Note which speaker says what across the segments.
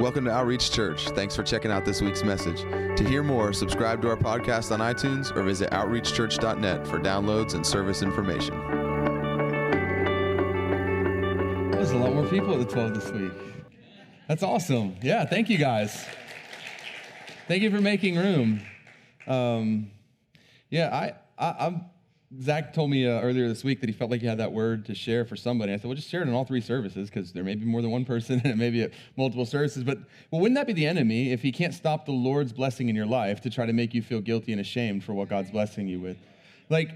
Speaker 1: Welcome to Outreach Church. Thanks for checking out this week's message. To hear more, subscribe to our podcast on iTunes or visit outreachchurch.net for downloads and service information.
Speaker 2: There's a lot more people at the 12 this week. That's awesome. Yeah, thank you guys. Thank you for making room. Um, yeah, I, I, I'm Zach told me uh, earlier this week that he felt like he had that word to share for somebody. I said, well, just share it in all three services because there may be more than one person and it may be at multiple services. But well, wouldn't that be the enemy if he can't stop the Lord's blessing in your life to try to make you feel guilty and ashamed for what God's blessing you with? Like,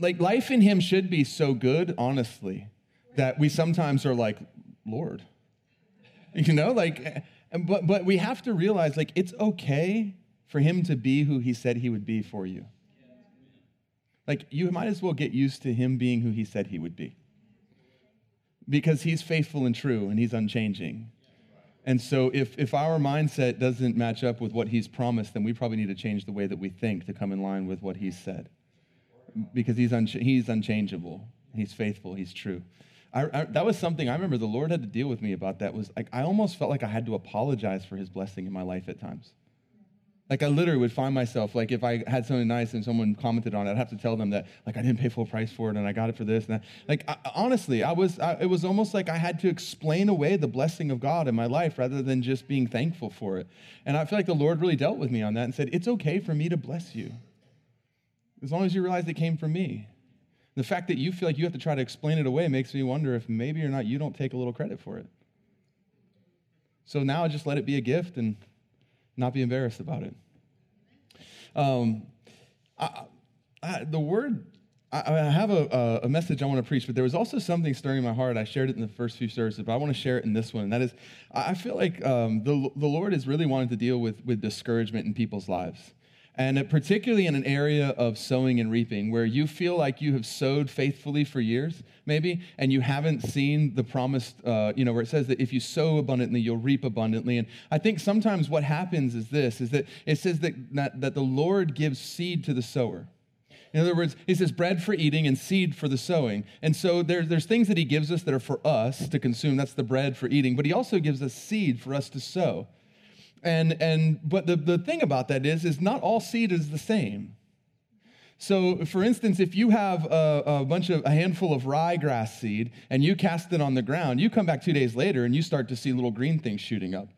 Speaker 2: like life in him should be so good, honestly, that we sometimes are like, Lord, you know, like, but, but we have to realize like it's okay for him to be who he said he would be for you. Like, you might as well get used to him being who he said he would be. Because he's faithful and true and he's unchanging. And so, if, if our mindset doesn't match up with what he's promised, then we probably need to change the way that we think to come in line with what he's said. Because he's, he's unchangeable, he's faithful, he's true. I, I, that was something I remember the Lord had to deal with me about. That was like I almost felt like I had to apologize for His blessing in my life at times. Like I literally would find myself like if I had something nice and someone commented on it, I'd have to tell them that like I didn't pay full price for it and I got it for this and that. Like I, honestly, I was I, it was almost like I had to explain away the blessing of God in my life rather than just being thankful for it. And I feel like the Lord really dealt with me on that and said, "It's okay for me to bless you, as long as you realize it came from me." The fact that you feel like you have to try to explain it away makes me wonder if maybe or not you don't take a little credit for it. So now I just let it be a gift and not be embarrassed about it. Um, I, I, the word, I, I have a, a, message I want to preach, but there was also something stirring my heart. I shared it in the first few services, but I want to share it in this one. And that is, I feel like um, the, the Lord is really wanting to deal with, with discouragement in people's lives and particularly in an area of sowing and reaping where you feel like you have sowed faithfully for years maybe and you haven't seen the promised uh, you know where it says that if you sow abundantly you'll reap abundantly and i think sometimes what happens is this is that it says that, that, that the lord gives seed to the sower in other words, he says bread for eating and seed for the sowing. And so there, there's things that he gives us that are for us to consume. That's the bread for eating. But he also gives us seed for us to sow. And, and but the, the thing about that is, is not all seed is the same. So, for instance, if you have a, a, bunch of a handful of ryegrass seed and you cast it on the ground, you come back two days later and you start to see little green things shooting up.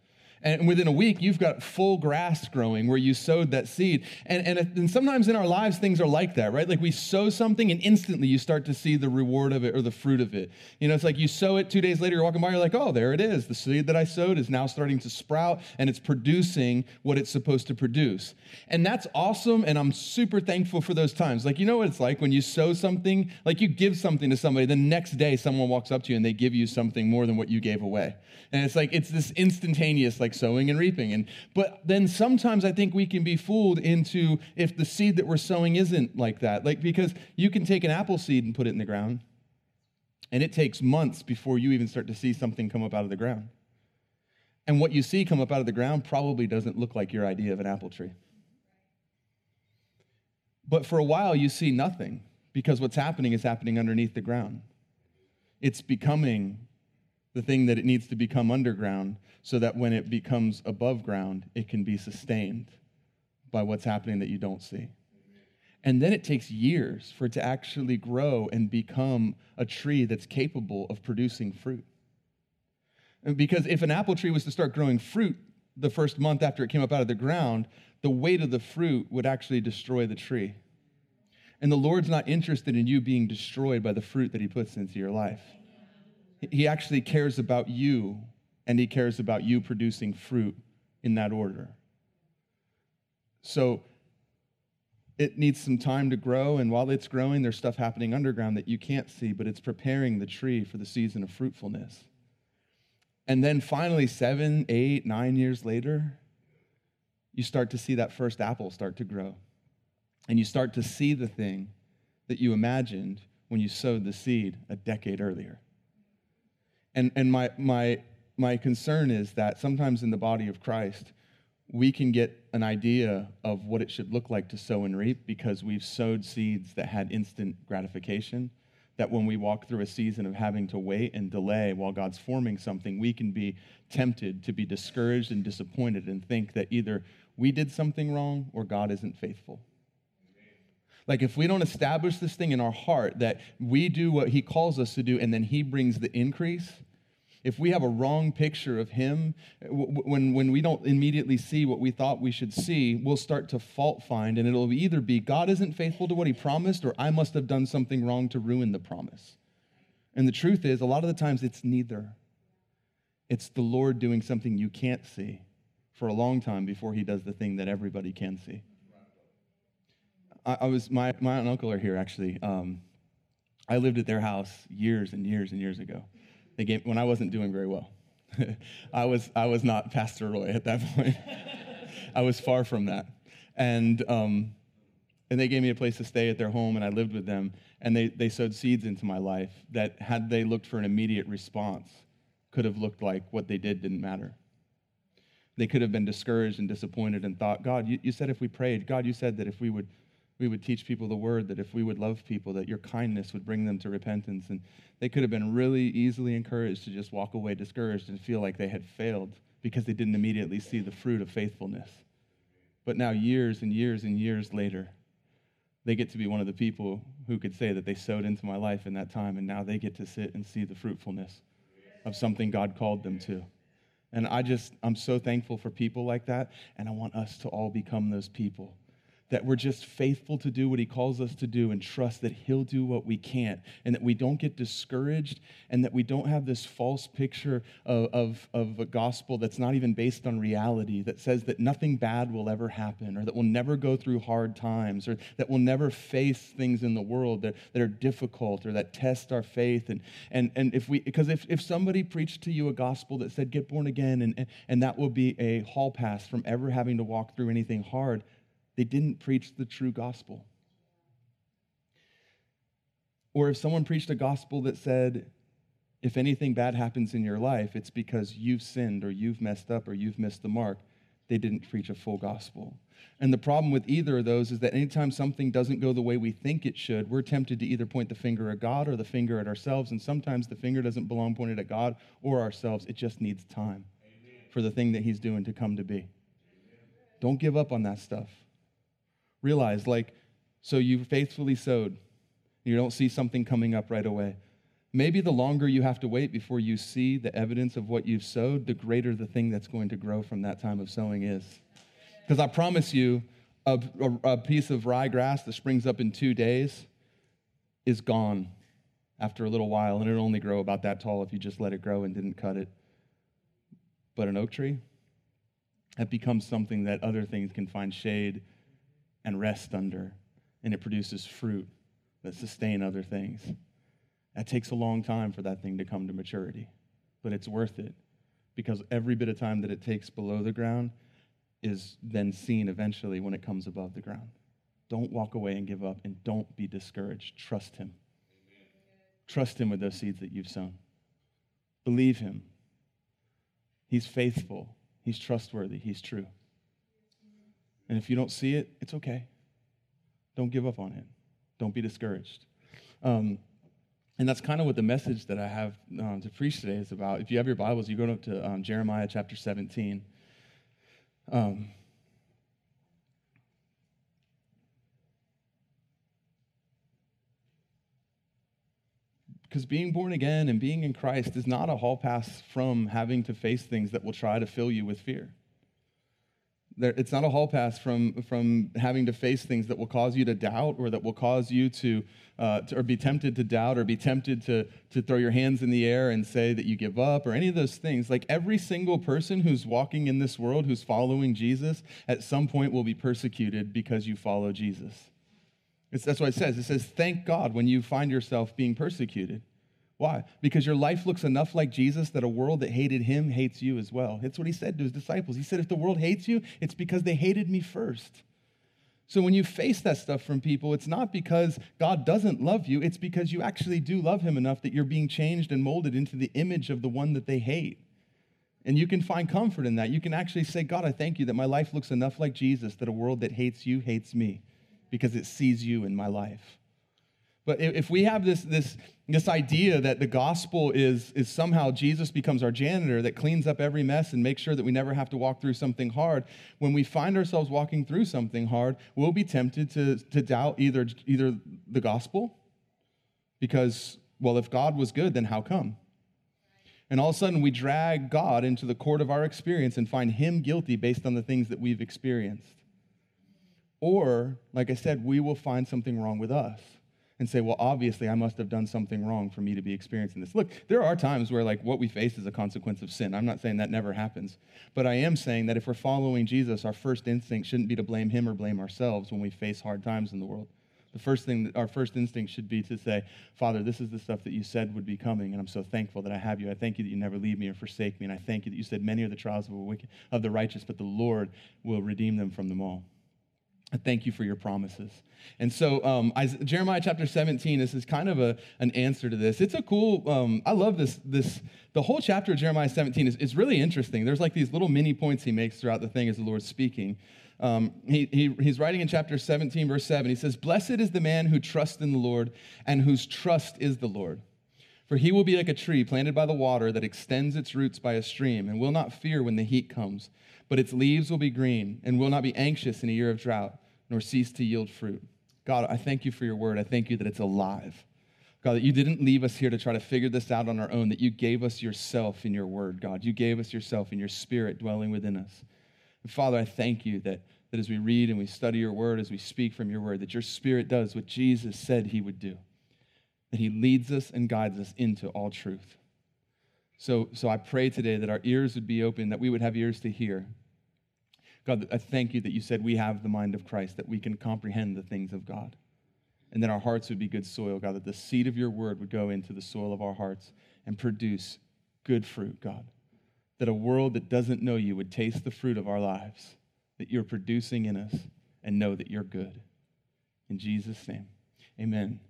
Speaker 2: And within a week, you've got full grass growing where you sowed that seed. And, and, and, sometimes in our lives, things are like that, right? Like we sow something and instantly you start to see the reward of it or the fruit of it. You know, it's like you sow it two days later, you're walking by, you're like, oh, there it is. The seed that I sowed is now starting to sprout and it's producing what it's supposed to produce. And that's awesome. And I'm super thankful for those times. Like, you know what it's like when you sow something, like you give something to somebody, the next day someone walks up to you and they give you something more than what you gave away. And it's like, it's this instantaneous, like, like sowing and reaping. And but then sometimes I think we can be fooled into if the seed that we're sowing isn't like that. Like because you can take an apple seed and put it in the ground, and it takes months before you even start to see something come up out of the ground. And what you see come up out of the ground probably doesn't look like your idea of an apple tree. But for a while, you see nothing because what's happening is happening underneath the ground. It's becoming the thing that it needs to become underground so that when it becomes above ground, it can be sustained by what's happening that you don't see. And then it takes years for it to actually grow and become a tree that's capable of producing fruit. And because if an apple tree was to start growing fruit the first month after it came up out of the ground, the weight of the fruit would actually destroy the tree. And the Lord's not interested in you being destroyed by the fruit that He puts into your life. He actually cares about you, and he cares about you producing fruit in that order. So it needs some time to grow, and while it's growing, there's stuff happening underground that you can't see, but it's preparing the tree for the season of fruitfulness. And then finally, seven, eight, nine years later, you start to see that first apple start to grow. And you start to see the thing that you imagined when you sowed the seed a decade earlier. And, and my, my, my concern is that sometimes in the body of Christ, we can get an idea of what it should look like to sow and reap because we've sowed seeds that had instant gratification that when we walk through a season of having to wait and delay while God's forming something, we can be tempted to be discouraged and disappointed and think that either we did something wrong or God isn't faithful. Like, if we don't establish this thing in our heart that we do what He calls us to do and then He brings the increase, if we have a wrong picture of Him, when, when we don't immediately see what we thought we should see, we'll start to fault find, and it'll either be God isn't faithful to what He promised, or I must have done something wrong to ruin the promise. And the truth is, a lot of the times it's neither. It's the Lord doing something you can't see for a long time before He does the thing that everybody can see. I, I was, my, my aunt and uncle are here actually. Um, I lived at their house years and years and years ago. They gave, when I wasn't doing very well. I, was, I was not Pastor Roy at that point. I was far from that. And, um, and they gave me a place to stay at their home, and I lived with them. And they, they sowed seeds into my life that, had they looked for an immediate response, could have looked like what they did didn't matter. They could have been discouraged and disappointed and thought, God, you, you said if we prayed, God, you said that if we would we would teach people the word, that if we would love people, that your kindness would bring them to repentance. And they could have been really easily encouraged to just walk away discouraged and feel like they had failed because they didn't immediately see the fruit of faithfulness. But now, years and years and years later, they get to be one of the people who could say that they sowed into my life in that time, and now they get to sit and see the fruitfulness of something God called them to. And I just, I'm so thankful for people like that, and I want us to all become those people that we're just faithful to do what he calls us to do and trust that he'll do what we can't and that we don't get discouraged and that we don't have this false picture of, of, of, a gospel that's not even based on reality that says that nothing bad will ever happen or that we'll never go through hard times or that we'll never face things in the world that, that are difficult or that test our faith. And, and, and if we because if, if somebody preached to you a gospel that said get born again and, and that will be a hall pass from ever having to walk through anything hard they didn't preach the true gospel. Or if someone preached a gospel that said, if anything bad happens in your life, it's because you've sinned or you've messed up or you've missed the mark, they didn't preach a full gospel. And the problem with either of those is that anytime something doesn't go the way we think it should, we're tempted to either point the finger at God or the finger at ourselves. And sometimes the finger doesn't belong pointed at God or ourselves. It just needs time Amen. for the thing that He's doing to come to be. Amen. Don't give up on that stuff realize, like, so you faithfully sowed. You don't see something coming up right away. Maybe the longer you have to wait before you see the evidence of what you've sowed, the greater the thing that's going to grow from that time of sowing is. Because I promise you, a, a, a, piece of ryegrass that springs up in two days is gone after a little while, and it'll only grow about that tall if you just let it grow and didn't cut it. But an oak tree, that becomes something that other things can find shade and rest under, and it produces fruit that sustain other things. That takes a long time for that thing to come to maturity, but it's worth it because every bit of time that it takes below the ground is then seen eventually when it comes above the ground. Don't walk away and give up, and don't be discouraged. Trust Him. Amen. Trust Him with those seeds that you've sown. Believe Him. He's faithful, He's trustworthy, He's true. And if you don't see it, it's okay. Don't give up on it. Don't be discouraged. Um, and that's kind of what the message that I have um, to preach today is about. If you have your Bibles, you go up to um, Jeremiah chapter 17. Um, because being born again and being in Christ is not a hall pass from having to face things that will try to fill you with fear. There, it's not a hall pass from, from having to face things that will cause you to doubt or that will cause you to, uh, to, or be tempted to doubt or be tempted to, to throw your hands in the air and say that you give up or any of those things. Like every single person who's walking in this world who's following Jesus at some point will be persecuted because you follow Jesus. It's, that's what it says. It says, thank God when you find yourself being persecuted. Why? Because your life looks enough like Jesus that a world that hated him hates you as well. It's what he said to his disciples. He said, If the world hates you, it's because they hated me first. So when you face that stuff from people, it's not because God doesn't love you, it's because you actually do love him enough that you're being changed and molded into the image of the one that they hate. And you can find comfort in that. You can actually say, God, I thank you that my life looks enough like Jesus that a world that hates you hates me because it sees you in my life. But if we have this, this, this idea that the gospel is, is somehow Jesus becomes our janitor that cleans up every mess and makes sure that we never have to walk through something hard, when we find ourselves walking through something hard, we'll be tempted to, to doubt either, either the gospel, because, well, if God was good, then how come? And all of a sudden, we drag God into the court of our experience and find Him guilty based on the things that we've experienced. Or, like I said, we will find something wrong with us and say, well, obviously, I must have done something wrong for me to be experiencing this. Look, there are times where, like, what we face is a consequence of sin. I'm not saying that never happens. But I am saying that if we're following Jesus, our first instinct shouldn't be to blame Him or blame ourselves when we face hard times in the world the first thing, our first instinct should be to say, Father, this is the stuff that you said would be coming, and I'm so thankful that I have you. I thank you that you never leave me or forsake me, and I thank you that you said many are the trials of, wicked, of the righteous, but the Lord will redeem them from them all. Thank you for your promises. And so, um, Jeremiah chapter 17, this is kind of a, an answer to this. It's a cool, um, I love this, this, the whole chapter of Jeremiah 17 is, is really interesting. There's like these little mini points he makes throughout the thing as the Lord's speaking. Um, he, he, he's writing in chapter 17, verse 7. He says, Blessed is the man who trusts in the Lord and whose trust is the Lord. For he will be like a tree planted by the water that extends its roots by a stream and will not fear when the heat comes, but its leaves will be green and will not be anxious in a year of drought, nor cease to yield fruit. God, I thank you for your word. I thank you that it's alive. God, that you didn't leave us here to try to figure this out on our own, that you gave us yourself in your word, God. You gave us yourself in your spirit dwelling within us. And Father, I thank you that, that as we read and we study your word, as we speak from your word, that your spirit does what Jesus said he would do, that he leads us and guides us into all truth. So, so I pray today that our ears would be open, that we would have ears to hear. God, I thank you that you said we have the mind of Christ, that we can comprehend the things of God. And that our hearts would be good soil, God, that the seed of your word would go into the soil of our hearts and produce good fruit, God that a world that doesn't know you would taste the fruit of our lives that you're producing in us and know that you're good. In Jesus' name, amen.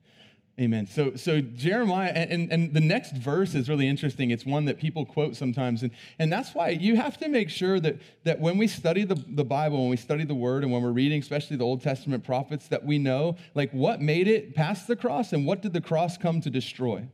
Speaker 2: Amen. So, so Jeremiah, and, and the next verse is really interesting. It's one that people quote sometimes. And, and that's why you have to make sure that, that when we study the, the Bible, when we study the Word, and when we're reading, especially the Old Testament prophets, that we know like what made it past the cross and what did the cross come to destroy.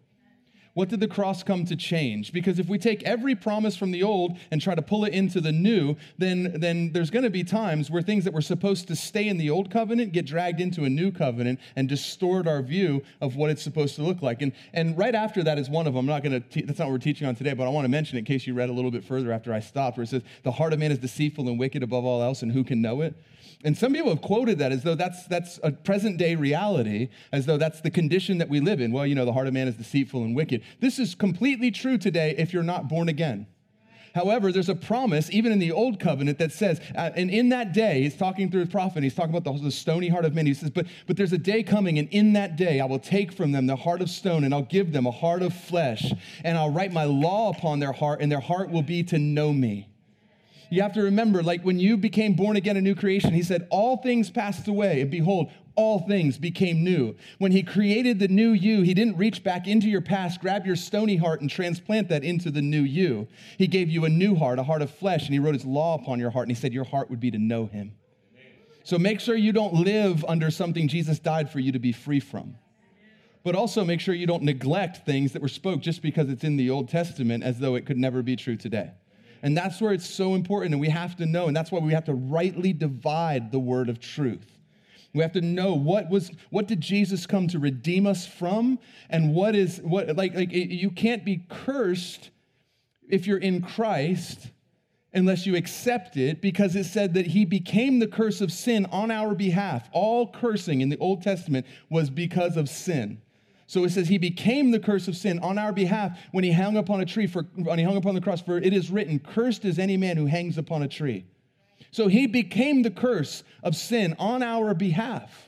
Speaker 2: What did the cross come to change? Because if we take every promise from the old and try to pull it into the new, then, then there's going to be times where things that were supposed to stay in the old covenant get dragged into a new covenant and distort our view of what it's supposed to look like. And, and right after that is one of them. I'm not going to, that's not what we're teaching on today, but I want to mention it in case you read a little bit further after I stopped, where it says, The heart of man is deceitful and wicked above all else, and who can know it? And some people have quoted that as though that's, that's a present day reality, as though that's the condition that we live in. Well, you know, the heart of man is deceitful and wicked. This is completely true today if you're not born again. However, there's a promise, even in the old covenant, that says, uh, and in that day, he's talking through his prophet, he's talking about the, the, stony heart of men. He says, but, but there's a day coming, and in that day I will take from them the heart of stone, and I'll give them a heart of flesh, and I'll write my law upon their heart, and their heart will be to know me. You have to remember, like when you became born again, a new creation, he said, All things passed away, and behold, all things became new. When he created the new you, he didn't reach back into your past, grab your stony heart, and transplant that into the new you. He gave you a new heart, a heart of flesh, and he wrote his law upon your heart, and he said, Your heart would be to know him. So make sure you don't live under something Jesus died for you to be free from. But also make sure you don't neglect things that were spoke just because it's in the Old Testament as though it could never be true today. And that's where it's so important, and we have to know, and that's why we have to rightly divide the word of truth. We have to know what was what did Jesus come to redeem us from, and what is what like like you can't be cursed if you're in Christ unless you accept it, because it said that he became the curse of sin on our behalf. All cursing in the Old Testament was because of sin. So it says he became the curse of sin on our behalf when he hung upon a tree for when he hung upon the cross for it is written cursed is any man who hangs upon a tree. So he became the curse of sin on our behalf.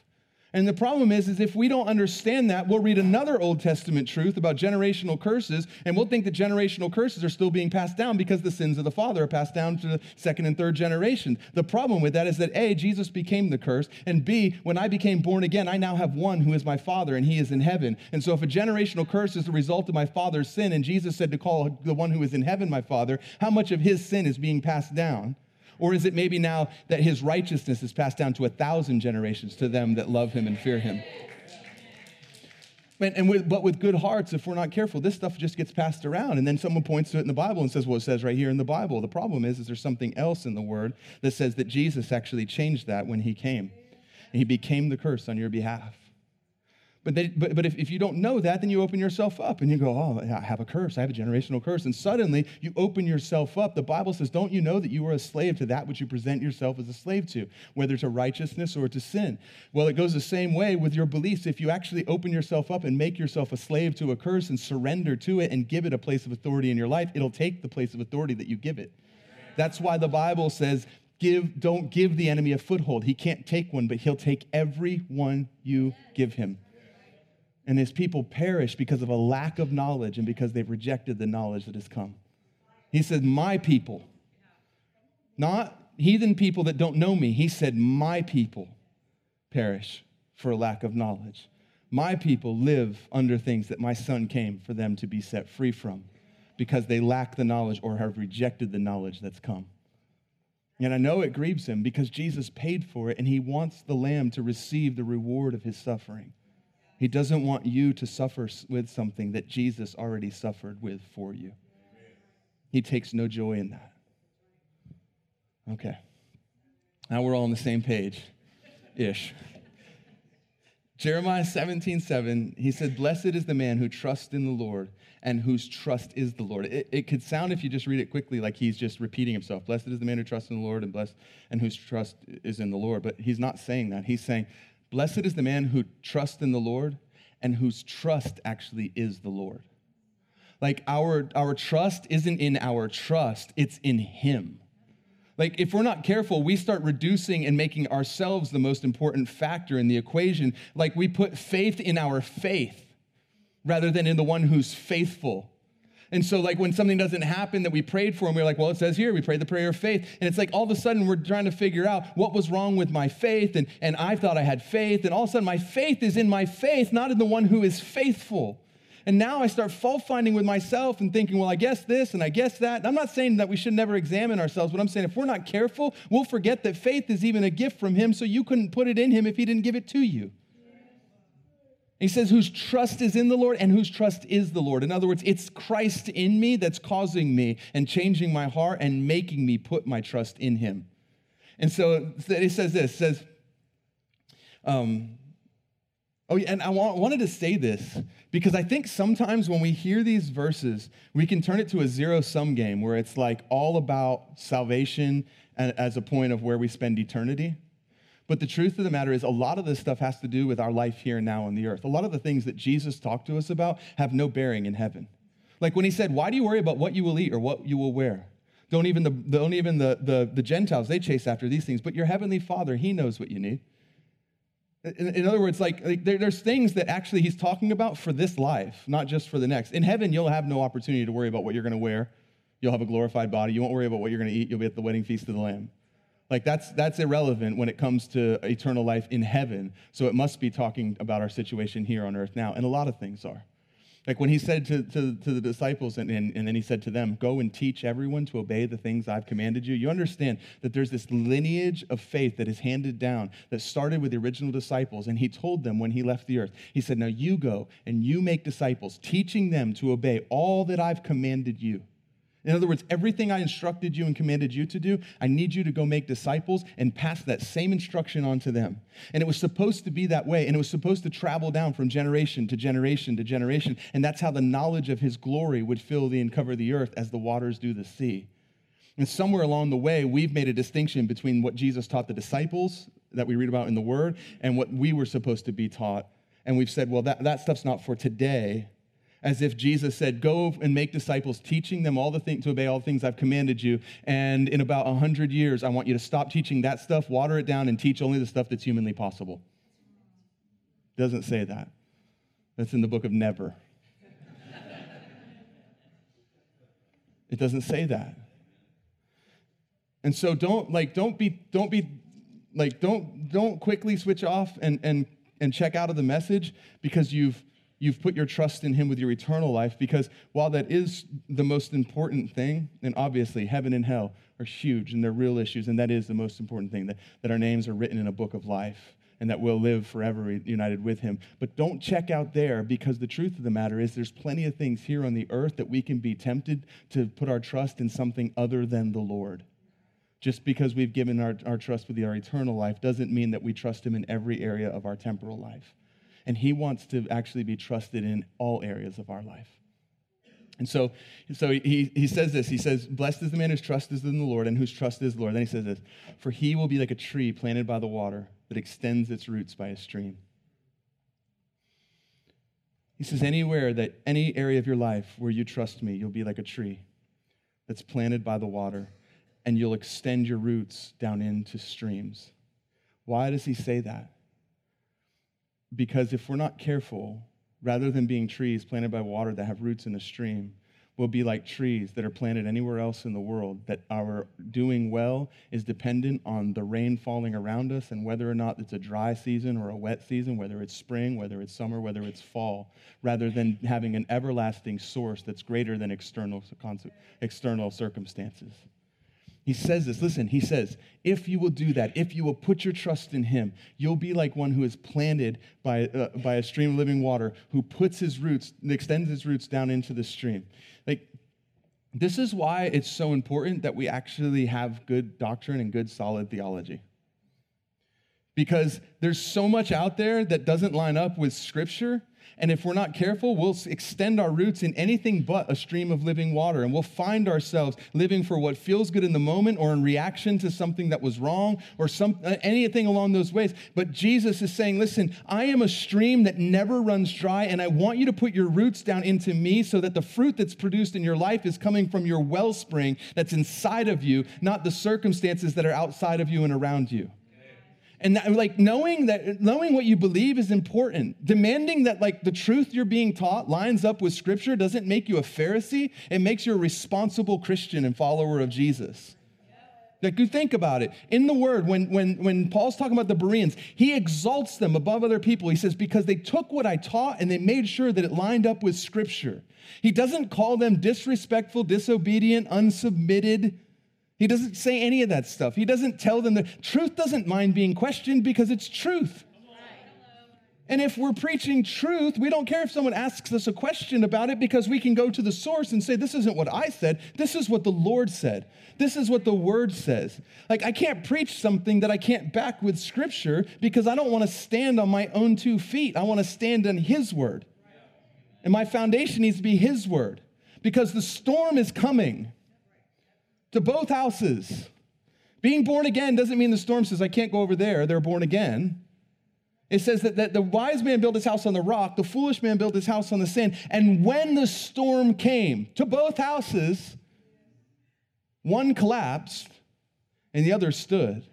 Speaker 2: And the problem is, is if we don't understand that, we'll read another Old Testament truth about generational curses, and we'll think that generational curses are still being passed down because the sins of the father are passed down to the second and third generation. The problem with that is that A, Jesus became the curse, and B, when I became born again, I now have one who is my father, and he is in heaven. And so if a generational curse is the result of my father's sin, and Jesus said to call the one who is in heaven my father, how much of his sin is being passed down? Or is it maybe now that his righteousness is passed down to a thousand generations to them that love him and fear him? And, with, but with good hearts, if we're not careful, this stuff just gets passed around. And then someone points to it in the Bible and says, well, it says right here in the Bible. The problem is, is there's something else in the Word that says that Jesus actually changed that when he came. And he became the curse on your behalf. But, they, but, but if, if you don't know that, then you open yourself up and you go, Oh, I have a curse. I have a generational curse. And suddenly you open yourself up. The Bible says, Don't you know that you are a slave to that which you present yourself as a slave to, whether to righteousness or to sin? Well, it goes the same way with your beliefs. If you actually open yourself up and make yourself a slave to a curse and surrender to it and give it a place of authority in your life, it'll take the place of authority that you give it. That's why the Bible says, give, don't give the enemy a foothold. He can't take one, but he'll take every one you give him and his people perish because of a lack of knowledge and because they've rejected the knowledge that has come. He said, My people, not heathen people that don't know me. He said, My people perish for a lack of knowledge. My people live under things that my son came for them to be set free from because they lack the knowledge or have rejected the knowledge that's come. And I know it grieves him because Jesus paid for it and he wants the lamb to receive the reward of his suffering. He doesn't want you to suffer with something that Jesus already suffered with for you. He takes no joy in that. Okay. Now we're all on the same page ish. Jeremiah 17, 7, he said, Blessed is the man who trusts in the Lord and whose trust is the Lord. It, it, could sound, if you just read it quickly, like he's just repeating himself. Blessed is the man who trusts in the Lord and blessed and whose trust is in the Lord. But he's not saying that. He's saying, Blessed is the man who trusts in the Lord and whose trust actually is the Lord. Like our, our trust isn't in our trust, it's in Him. Like, if we're not careful, we start reducing and making ourselves the most important factor in the equation. Like, we put faith in our faith rather than in the one who's faithful. And so, like, when something doesn't happen that we prayed for, and we're like, well, it says here, we prayed the prayer of faith. And it's like all of a sudden we're trying to figure out what was wrong with my faith. And, and I thought I had faith. And all of a sudden, my faith is in my faith, not in the one who is faithful. And now I start fault finding with myself and thinking, well, I guess this and I guess that. And I'm not saying that we should never examine ourselves, but I'm saying if we're not careful, we'll forget that faith is even a gift from Him, so you couldn't put it in Him if He didn't give it to you. He says, whose trust is in the Lord and whose trust is the Lord. In other words, it's Christ in me that's causing me and changing my heart and making me put my trust in him. And so it says this, says, um, oh, yeah, and I want, wanted to say this because I think sometimes when we hear these verses, we can turn it to a zero sum game where it's like all about salvation as a point of where we spend eternity. But the truth of the matter is, a lot of this stuff has to do with our life here and now on the earth. A lot of the things that Jesus talked to us about have no bearing in heaven. Like when he said, Why do you worry about what you will eat or what you will wear? Don't even the, don't even the, the, the Gentiles, they chase after these things, but your heavenly Father, he knows what you need. In, in other words, like, like there, there's things that actually he's talking about for this life, not just for the next. In heaven, you'll have no opportunity to worry about what you're going to wear. You'll have a glorified body. You won't worry about what you're going to eat. You'll be at the wedding feast of the Lamb. Like that's that's irrelevant when it comes to eternal life in heaven. So it must be talking about our situation here on earth now. And a lot of things are. Like when he said to, to, to the disciples, and, and, and then he said to them, Go and teach everyone to obey the things I've commanded you. You understand that there's this lineage of faith that is handed down that started with the original disciples. And he told them when he left the earth, He said, Now you go and you make disciples, teaching them to obey all that I've commanded you. In other words, everything I instructed you and commanded you to do, I need you to go make disciples and pass that same instruction on to them. And it was supposed to be that way, and it was supposed to travel down from generation to generation to generation. And that's how the knowledge of his glory would fill the and cover the earth as the waters do the sea. And somewhere along the way, we've made a distinction between what Jesus taught the disciples that we read about in the Word and what we were supposed to be taught. And we've said, well, that, that stuff's not for today as if Jesus said, Go and make disciples, teaching them all the things to obey all the things I've commanded you. And in about 100 years, I want you to stop teaching that stuff, water it down, and teach only the stuff that's humanly possible. It doesn't say that. That's in the book of Never. it doesn't say that. And so don't like don't be don't be like don't don't quickly switch off and and and check out of the message because you've you've put your trust in him with your eternal life because while that is the most important thing, and obviously heaven and hell are huge and they're real issues, and that is the most important thing that, that our names are written in a book of life and that we'll live forever united with him. But don't check out there because the truth of the matter is there's plenty of things here on the earth that we can be tempted to put our trust in something other than the Lord. Just because we've given our, our trust with our eternal life doesn't mean that we trust him in every area of our temporal life. And he wants to actually be trusted in all areas of our life. And so, so he, he says this. He says, Blessed is the man whose trust is in the Lord and whose trust is the Lord. Then he says this For he will be like a tree planted by the water that extends its roots by a stream. He says, Anywhere that, any area of your life where you trust me, you'll be like a tree that's planted by the water and you'll extend your roots down into streams. Why does he say that? Because if we're not careful, rather than being trees planted by water that have roots in a stream, we'll be like trees that are planted anywhere else in the world, that our doing well is dependent on the rain falling around us and whether or not it's a dry season or a wet season, whether it's spring, whether it's summer, whether it's fall, rather than having an everlasting source that's greater than external, external circumstances. He says this, listen, he says, if you will do that, if you will put your trust in him, you'll be like one who is planted by, uh, by a stream of living water, who puts his roots, extends his roots down into the stream. Like, this is why it's so important that we actually have good doctrine and good solid theology. Because there's so much out there that doesn't line up with scripture and if we're not careful, we'll extend our roots in anything but a stream of living water. And we'll find ourselves living for what feels good in the moment or in reaction to something that was wrong or some, uh, anything along those ways. But Jesus is saying, listen, I am a stream that never runs dry. And I want you to put your roots down into me so that the fruit that's produced in your life is coming from your wellspring that's inside of you, not the circumstances that are outside of you and around you. And that, like knowing that knowing what you believe is important. Demanding that like the truth you're being taught lines up with scripture doesn't make you a Pharisee. It makes you a responsible Christian and follower of Jesus. Like you think about it. In the word, when, when, when Paul's talking about the Bereans, he exalts them above other people. He says, because they took what I taught and they made sure that it lined up with scripture. He doesn't call them disrespectful, disobedient, unsubmitted he doesn't say any of that stuff. He doesn't tell them that truth doesn't mind being questioned because it's truth. And if we're preaching truth, we don't care if someone asks us a question about it because we can go to the source and say, This isn't what I said. This is what the Lord said. This is what the word says. Like, I can't preach something that I can't back with scripture because I don't want to stand on my own two feet. I want to stand on His word. And my foundation needs to be His word because the storm is coming to both houses. Being born again doesn't mean the storm says, I can't go over there. They're born again. It says that, that the wise man built his house on the rock, the foolish man built his house on the sand. And when the storm came to both houses, one collapsed and the other stood.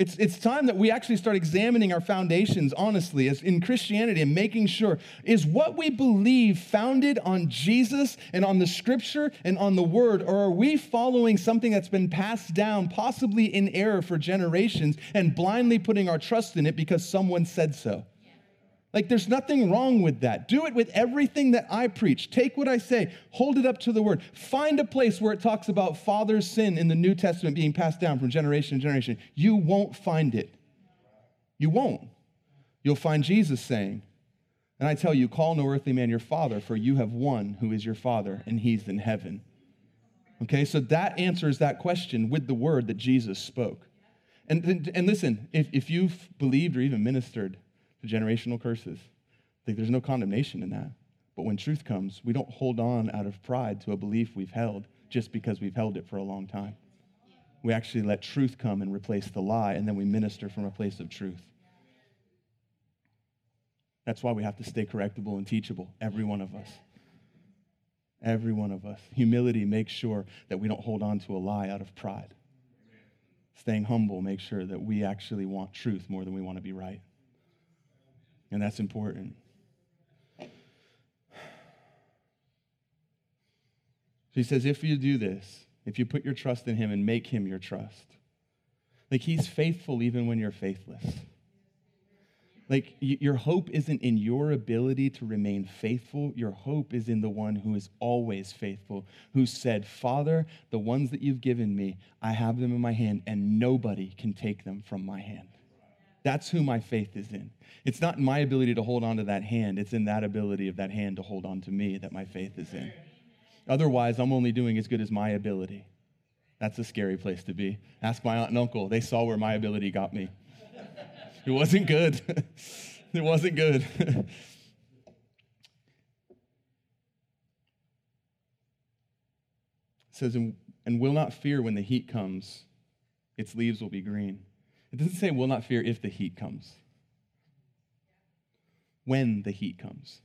Speaker 2: It's, it's time that we actually start examining our foundations honestly as in Christianity and making sure is what we believe founded on Jesus and on the scripture and on the word, or are we following something that's been passed down, possibly in error for generations, and blindly putting our trust in it because someone said so? Like, there's nothing wrong with that. Do it with everything that I preach. Take what I say, hold it up to the word. Find a place where it talks about father's sin in the New Testament being passed down from generation to generation. You won't find it. You won't. You'll find Jesus saying, and I tell you, call no earthly man your father, for you have one who is your father, and he's in heaven. Okay, so that answers that question with the word that Jesus spoke. And, and listen, if, if you've believed or even ministered generational curses. Like there's no condemnation in that. But when truth comes, we don't hold on out of pride to a belief we've held just because we've held it for a long time. We actually let truth come and replace the lie, and then we minister from a place of truth. That's why we have to stay correctable and teachable, every one of us. Every one of us. Humility makes sure that we don't hold on to a lie out of pride. Staying humble makes sure that we actually want truth more than we want to be right. And that's important. He says, if you do this, if you put your trust in him and make him your trust, like he's faithful even when you're faithless. Like your hope isn't in your ability to remain faithful. Your hope is in the one who is always faithful, who said, Father, the ones that you've given me, I have them in my hand, and nobody can take them from my hand. That's who my faith is in. It's not my ability to hold on to that hand, it's in that ability of that hand to hold on to me that my faith is in. Otherwise, I'm only doing as good as my ability. That's a scary place to be. Ask my aunt and uncle. They saw where my ability got me. It wasn't good. it wasn't good. it says, and will not fear when the heat comes, its leaves will be green. It doesn't say will not fear if the heat comes. When the heat comes.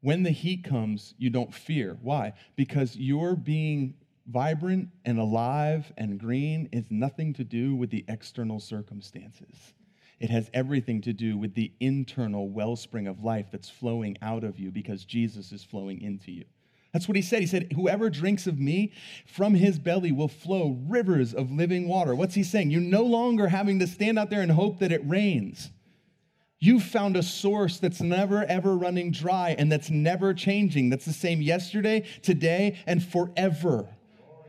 Speaker 2: When the heat comes, you don't fear. Why? Because you're being vibrant and alive and green is nothing to do with the external circumstances. It has everything to do with the internal wellspring of life that's flowing out of you because Jesus is flowing into you. That's what he said. He said, Whoever drinks of me, from his belly will flow rivers of living water. What's he saying? You're no longer having to stand out there and hope that it rains. You've found a source that's never, ever running dry and that's never changing. That's the same yesterday, today, and forever.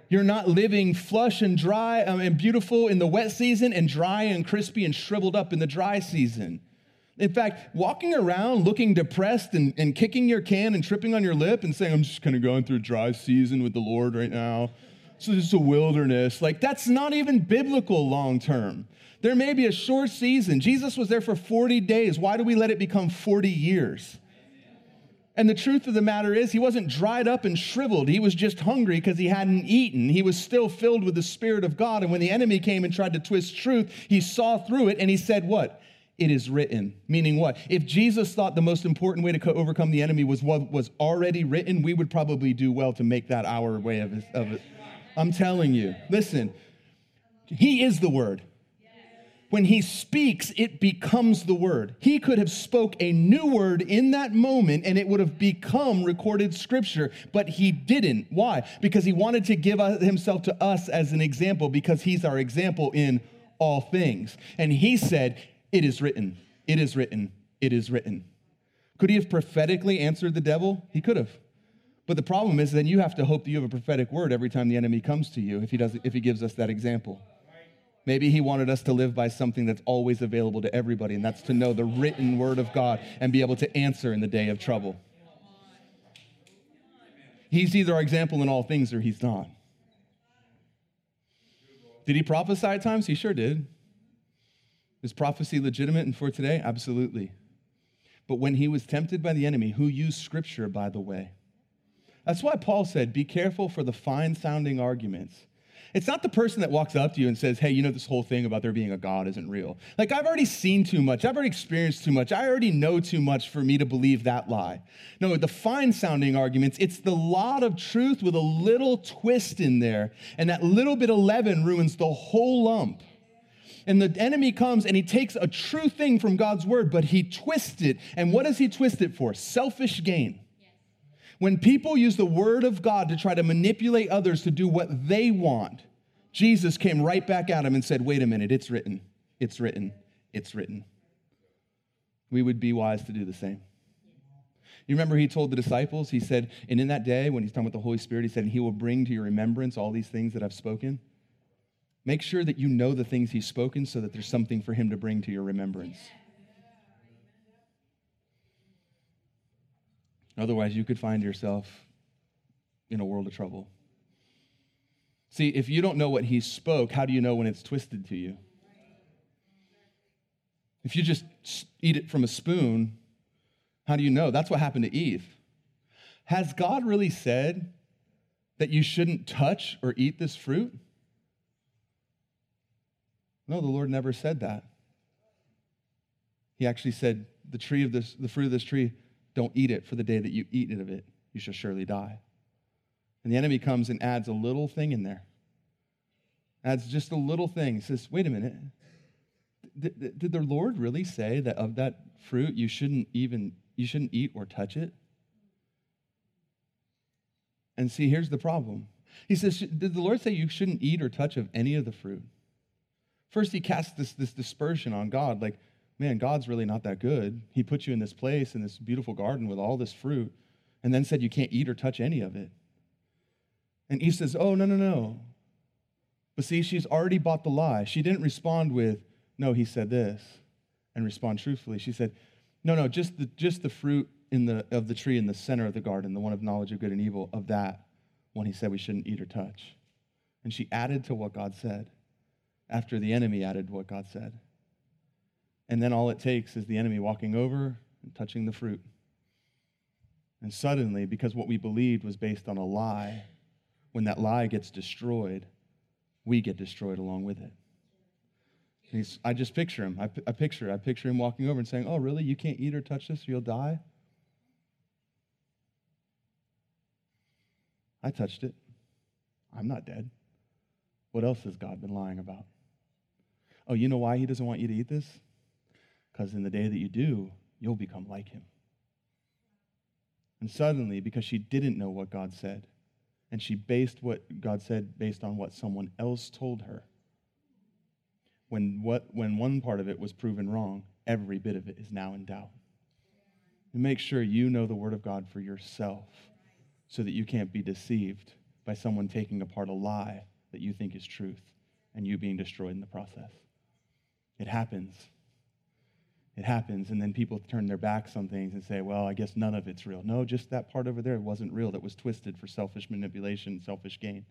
Speaker 2: You're not living flush and dry um, and beautiful in the wet season and dry and crispy and shriveled up in the dry season. In fact, walking around looking depressed and, and kicking your can and tripping on your lip and saying, I'm just kind of going through a dry season with the Lord right now. So is a wilderness. Like, that's not even biblical long term. There may be a short season. Jesus was there for 40 days. Why do we let it become 40 years? And the truth of the matter is, he wasn't dried up and shriveled. He was just hungry because he hadn't eaten. He was still filled with the Spirit of God. And when the enemy came and tried to twist truth, he saw through it and he said, What? It is written. Meaning what? If Jesus thought the most important way to overcome the enemy was what was already written, we would probably do well to make that our way of it. I'm telling you. Listen, he is the word when he speaks it becomes the word he could have spoke a new word in that moment and it would have become recorded scripture but he didn't why because he wanted to give himself to us as an example because he's our example in all things and he said it is written it is written it is written could he have prophetically answered the devil he could have but the problem is then you have to hope that you have a prophetic word every time the enemy comes to you if he does if he gives us that example Maybe he wanted us to live by something that's always available to everybody, and that's to know the written word of God and be able to answer in the day of trouble. He's either our example in all things or he's not. Did he prophesy at times? He sure did. Is prophecy legitimate and for today? Absolutely. But when he was tempted by the enemy, who used scripture, by the way, that's why Paul said, Be careful for the fine sounding arguments it's not the person that walks up to you and says, Hey, you know, this whole thing about there being a God isn't real. Like, I've already seen too much. I've already experienced too much. I already know too much for me to believe that lie. No, the fine sounding arguments, it's the lot of truth with a little twist in there. And that little bit of leaven ruins the whole lump. And the enemy comes and he takes a true thing from God's word, but he twists it. And what does he twist it for? Selfish gain. When people use the word of God to try to manipulate others to do what they want, Jesus came right back at him and said, Wait a minute, it's written, it's written, it's written. We would be wise to do the same. You remember he told the disciples, he said, and in that day when he's talking with the Holy Spirit, he said, He will bring to your remembrance all these things that I've spoken. Make sure that you know the things he's spoken so that there's something for him to bring to your remembrance. Otherwise, you could find yourself in a world of trouble. See, if you don't know what he spoke, how do you know when it's twisted to you? If you just eat it from a spoon, how do you know? That's what happened to Eve. Has God really said that you shouldn't touch or eat this fruit? No, the Lord never said that. He actually said, the tree of this, the fruit of this tree don't eat it, for the day that you eat it of it, you shall surely die. And the enemy comes and adds a little thing in there. Adds just a little thing. He says, wait a minute. Did, did the Lord really say that of that fruit you shouldn't even you shouldn't eat or touch it? And see, here's the problem. He says, Did the Lord say you shouldn't eat or touch of any of the fruit? First, he casts this, this dispersion on God, like, man, God's really not that good. He put you in this place, in this beautiful garden with all this fruit, and then said you can't eat or touch any of it. And Eve says, Oh, no, no, no. But see, she's already bought the lie. She didn't respond with, No, he said this, and respond truthfully. She said, No, no, just the, just the fruit in the, of the tree in the center of the garden, the one of knowledge of good and evil, of that one he said we shouldn't eat or touch. And she added to what God said after the enemy added what God said. And then all it takes is the enemy walking over and touching the fruit. And suddenly, because what we believed was based on a lie, when that lie gets destroyed, we get destroyed along with it. He's, I just picture him. I, I picture, I picture him walking over and saying, "Oh, really? You can't eat or touch this, or you'll die." I touched it. I'm not dead. What else has God been lying about? Oh, you know why He doesn't want you to eat this? Because in the day that you do, you'll become like Him. And suddenly, because she didn't know what God said, and she based what God said based on what someone else told her, when, what, when one part of it was proven wrong, every bit of it is now in doubt. And make sure you know the Word of God for yourself so that you can't be deceived by someone taking apart a lie that you think is truth and you being destroyed in the process. It happens. It happens, and then people turn their backs on things and say, well, I guess none of it's real. No, just that part over there wasn't real, that was twisted for selfish manipulation, selfish gain.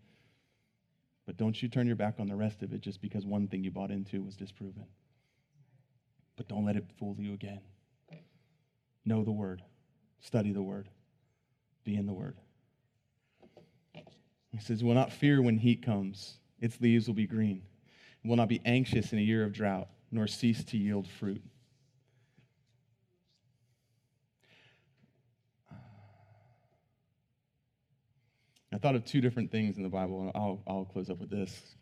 Speaker 2: But don't you turn your back on the rest of it just because one thing you bought into was disproven. But don't let it fool you again. Know the word, study the word, be in the word. He says, Will not fear when heat comes, its leaves will be green. Will not be anxious in a year of drought, nor cease to yield fruit. I thought of two different things in the Bible, and I'll, I'll close up with this.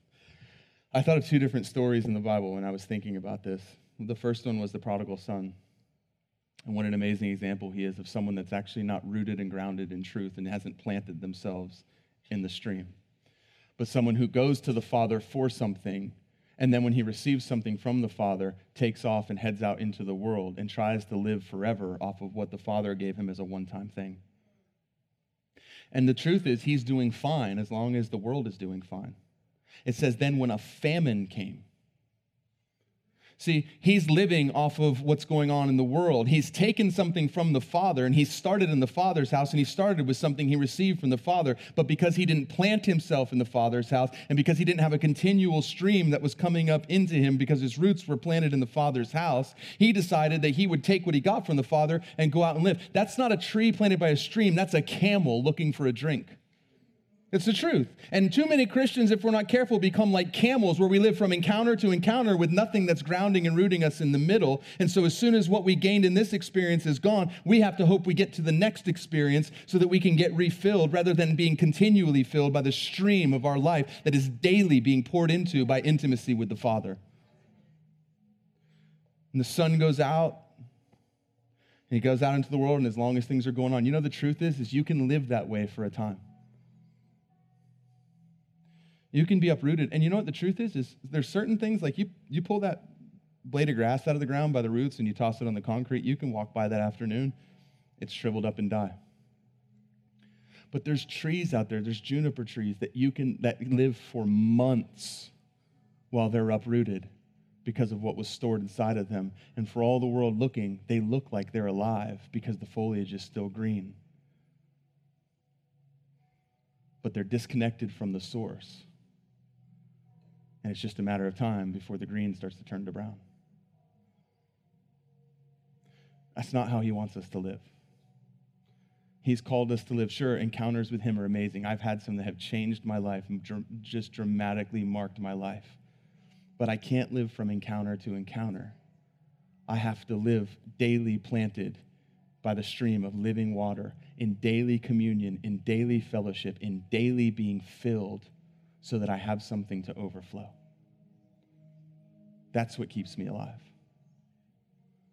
Speaker 2: I thought of two different stories in the Bible when I was thinking about this. The first one was the prodigal son. And what an amazing example he is of someone that's actually not rooted and grounded in truth and hasn't planted themselves in the stream. But someone who goes to the Father for something, and then when he receives something from the Father, takes off and heads out into the world and tries to live forever off of what the Father gave him as a one time thing. And the truth is, he's doing fine as long as the world is doing fine. It says, then when a famine came, See, he's living off of what's going on in the world. He's taken something from the Father and he started in the Father's house and he started with something he received from the Father. But because he didn't plant himself in the Father's house and because he didn't have a continual stream that was coming up into him because his roots were planted in the Father's house, he decided that he would take what he got from the Father and go out and live. That's not a tree planted by a stream, that's a camel looking for a drink. It's the truth. And too many Christians, if we're not careful, become like camels where we live from encounter to encounter with nothing that's grounding and rooting us in the middle. And so, as soon as what we gained in this experience is gone, we have to hope we get to the next experience so that we can get refilled rather than being continually filled by the stream of our life that is daily being poured into by intimacy with the Father. And the son goes out, and he goes out into the world, and as long as things are going on, you know, the truth is, is you can live that way for a time. You can be uprooted. And you know what the truth is? Is there's certain things like you you pull that blade of grass out of the ground by the roots and you toss it on the concrete, you can walk by that afternoon. It's shriveled up and die. But there's trees out there, there's juniper trees that you can that live for months while they're uprooted because of what was stored inside of them. And for all the world looking, they look like they're alive because the foliage is still green. But they're disconnected from the source. And it's just a matter of time before the green starts to turn to brown. That's not how he wants us to live. He's called us to live. Sure, encounters with him are amazing. I've had some that have changed my life and just dramatically marked my life. But I can't live from encounter to encounter. I have to live daily planted by the stream of living water, in daily communion, in daily fellowship, in daily being filled so that I have something to overflow. That's what keeps me alive.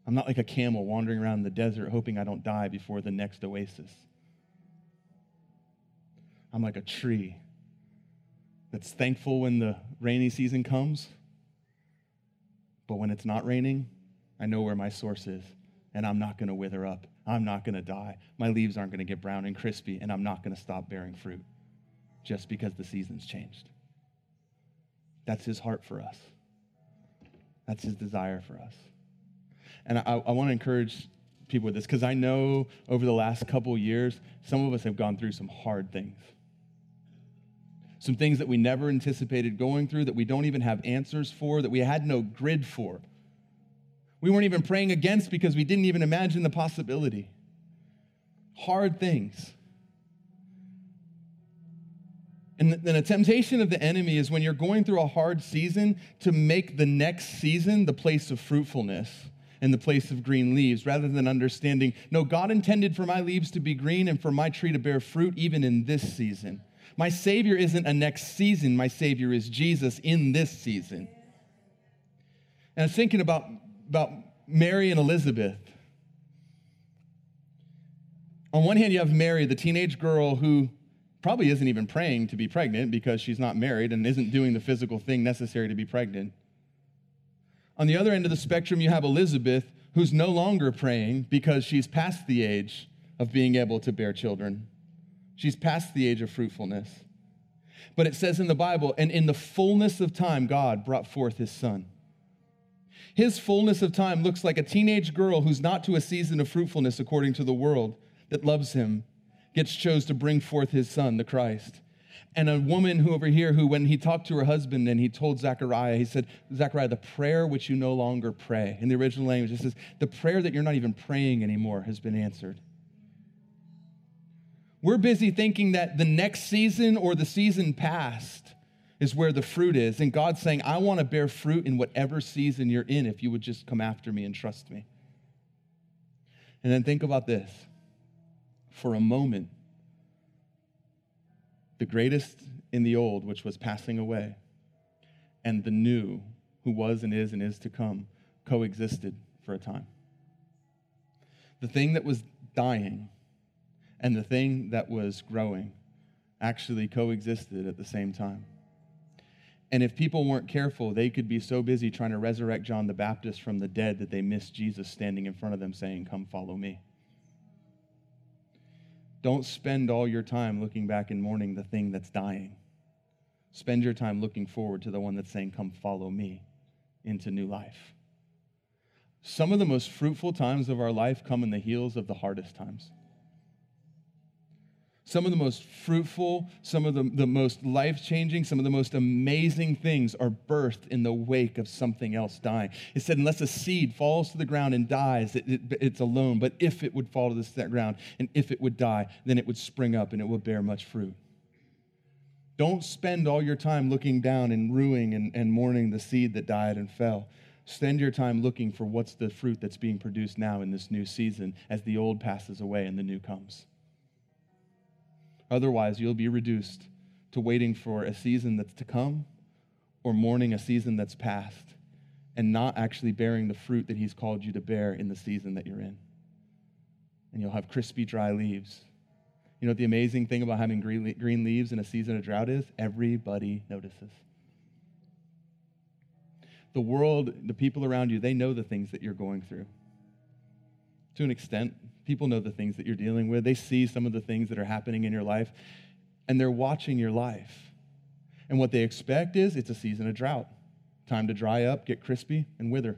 Speaker 2: I'm not like a camel wandering around the desert hoping I don't die before the next oasis. I'm like a tree that's thankful when the rainy season comes, but when it's not raining, I know where my source is, and I'm not going to wither up. I'm not going to die. My leaves aren't going to get brown and crispy, and I'm not going to stop bearing fruit just because the season's changed. That's his heart for us. That's his desire for us. And I, I want to encourage people with this because I know over the last couple years, some of us have gone through some hard things. Some things that we never anticipated going through, that we don't even have answers for, that we had no grid for. We weren't even praying against because we didn't even imagine the possibility. Hard things. And then a temptation of the enemy is when you're going through a hard season to make the next season the place of fruitfulness and the place of green leaves rather than understanding, no, God intended for my leaves to be green and for my tree to bear fruit even in this season. My Savior isn't a next season, my Savior is Jesus in this season. And I was thinking about, about Mary and Elizabeth. On one hand, you have Mary, the teenage girl who probably isn't even praying to be pregnant because she's not married and isn't doing the physical thing necessary to be pregnant. On the other end of the spectrum, you have Elizabeth, who's no longer praying because she's past the age of being able to bear children. She's past the age of fruitfulness. But it says in the Bible, and in the fullness of time, God brought forth his son. His fullness of time looks like a teenage girl who's not to a season of fruitfulness according to the world that loves him gets chose to bring forth his son, the Christ. And a woman who over here, who when he talked to her husband and he told Zechariah, he said, Zechariah, the prayer which you no longer pray. In the original language, it says, the prayer that you're not even praying anymore has been answered. We're busy thinking that the next season or the season past is where the fruit is. And God's saying, I want to bear fruit in whatever season you're in if you would just come after me and trust me. And then think about this for a moment the greatest in the old, which was passing away, and the new, who was and is and is to come, coexisted for a time. The thing that was dying and the thing that was growing actually coexisted at the same time. And if people weren't careful, they could be so busy trying to resurrect John the Baptist from the dead that they missed Jesus standing in front of them saying, Come follow me. Don't spend all your time looking back and mourning the thing that's dying. Spend your time looking forward to the one that's saying, Come follow me into new life. Some of the most fruitful times of our life come in the heels of the hardest times. Some of the most fruitful, some of the, the most life changing, some of the most amazing things are birthed in the wake of something else dying. It said, unless a seed falls to the ground and dies, it, it, it's alone. But if it would fall to the ground and if it would die, then it would spring up and it would bear much fruit. Don't spend all your time looking down and ruing and, and mourning the seed that died and fell. Spend your time looking for what's the fruit that's being produced now in this new season as the old passes away and the new comes. Otherwise, you'll be reduced to waiting for a season that's to come or mourning a season that's past and not actually bearing the fruit that He's called you to bear in the season that you're in. And you'll have crispy, dry leaves. You know what the amazing thing about having green leaves in a season of drought is? Everybody notices. The world, the people around you, they know the things that you're going through to an extent. People know the things that you're dealing with. They see some of the things that are happening in your life, and they're watching your life. And what they expect is it's a season of drought. Time to dry up, get crispy, and wither.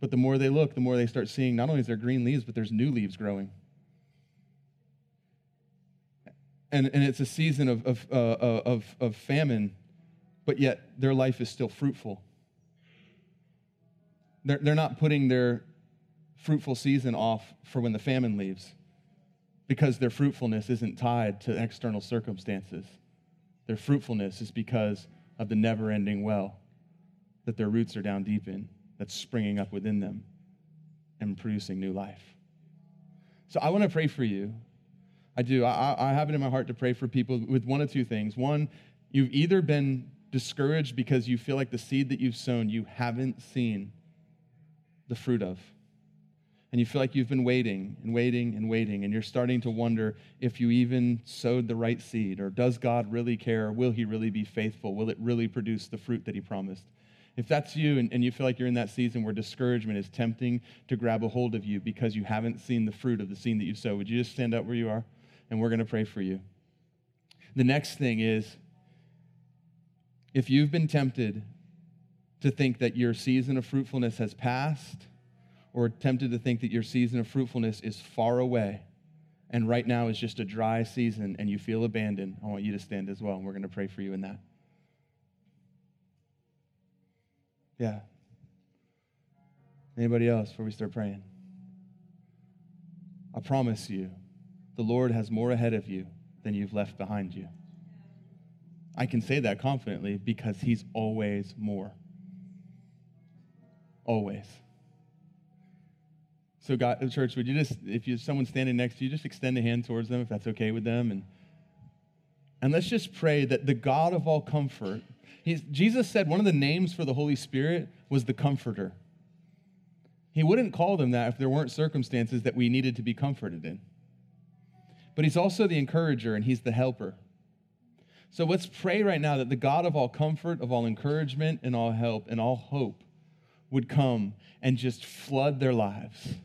Speaker 2: But the more they look, the more they start seeing not only is there green leaves, but there's new leaves growing. And, and it's a season of, of, uh, uh of, of famine, but yet their life is still fruitful. They're, they're not putting their, fruitful season off for when the famine leaves because their fruitfulness isn't tied to external circumstances. Their fruitfulness is because of the never ending well that their roots are down deep in, that's springing up within them and producing new life. So I want to pray for you. I do. I, I have it in my heart to pray for people with one of two things. One, you've either been discouraged because you feel like the seed that you've sown you haven't seen the fruit of and you feel like you've been waiting and waiting and waiting, and you're starting to wonder if you even sowed the right seed, or does God really care? Will He really be faithful? Will it really produce the fruit that He promised? If that's you and, and you feel like you're in that season where discouragement is tempting to grab a hold of you because you haven't seen the fruit of the seed that you sow, would you just stand up where you are? And we're going to pray for you. The next thing is if you've been tempted to think that your season of fruitfulness has passed or tempted to think that your season of fruitfulness is far away and right now is just a dry season and you feel abandoned, I want you to stand as well, and we're going to pray for you in that. Yeah. Anybody else before we start praying? I promise you, the Lord has more ahead of you than you've left behind you. I can say that confidently because He's always more. Always. So, God, uh, church, would you just, if you someone's standing next to you, just extend a hand towards them if that's okay with them, and and let's just pray that the God of all comfort. Jesus said one of the names for the Holy Spirit was the Comforter. He wouldn't call them that if there weren't circumstances that we needed to be comforted in. But He's also the encourager and He's the helper. So let's pray right now that the God of all comfort, of all encouragement, and all help, and all hope would come and just flood their lives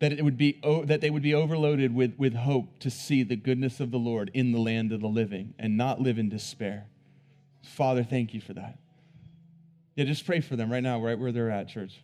Speaker 2: that it would be that they would be overloaded with, with hope to see the goodness of the Lord in the land of the living and not live in despair. Father, thank you for that. Yeah, just pray for them right now, right where they're at, church.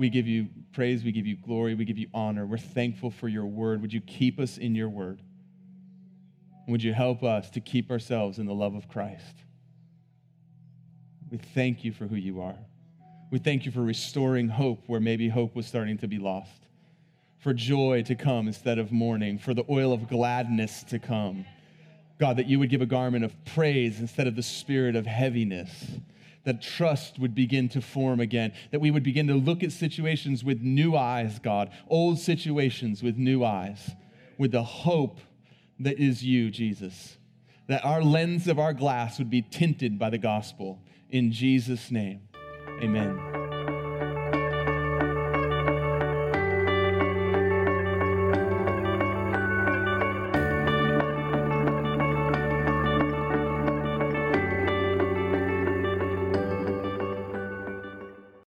Speaker 2: We give you praise, we give you glory, we give you honor. We're thankful for your word. Would you keep us in your word? Would you help us to keep ourselves in the love of Christ? We thank you for who you are. We thank you for restoring hope where maybe hope was starting to be lost, for joy to come instead of mourning, for the oil of gladness to come. God, that you would give a garment of praise instead of the spirit of heaviness that trust would begin to form again, that we would begin to look at situations with new eyes, God, old situations with new eyes, with the hope that is you, Jesus. That our lens of our glass would be tinted by the gospel. In Jesus' name, amen.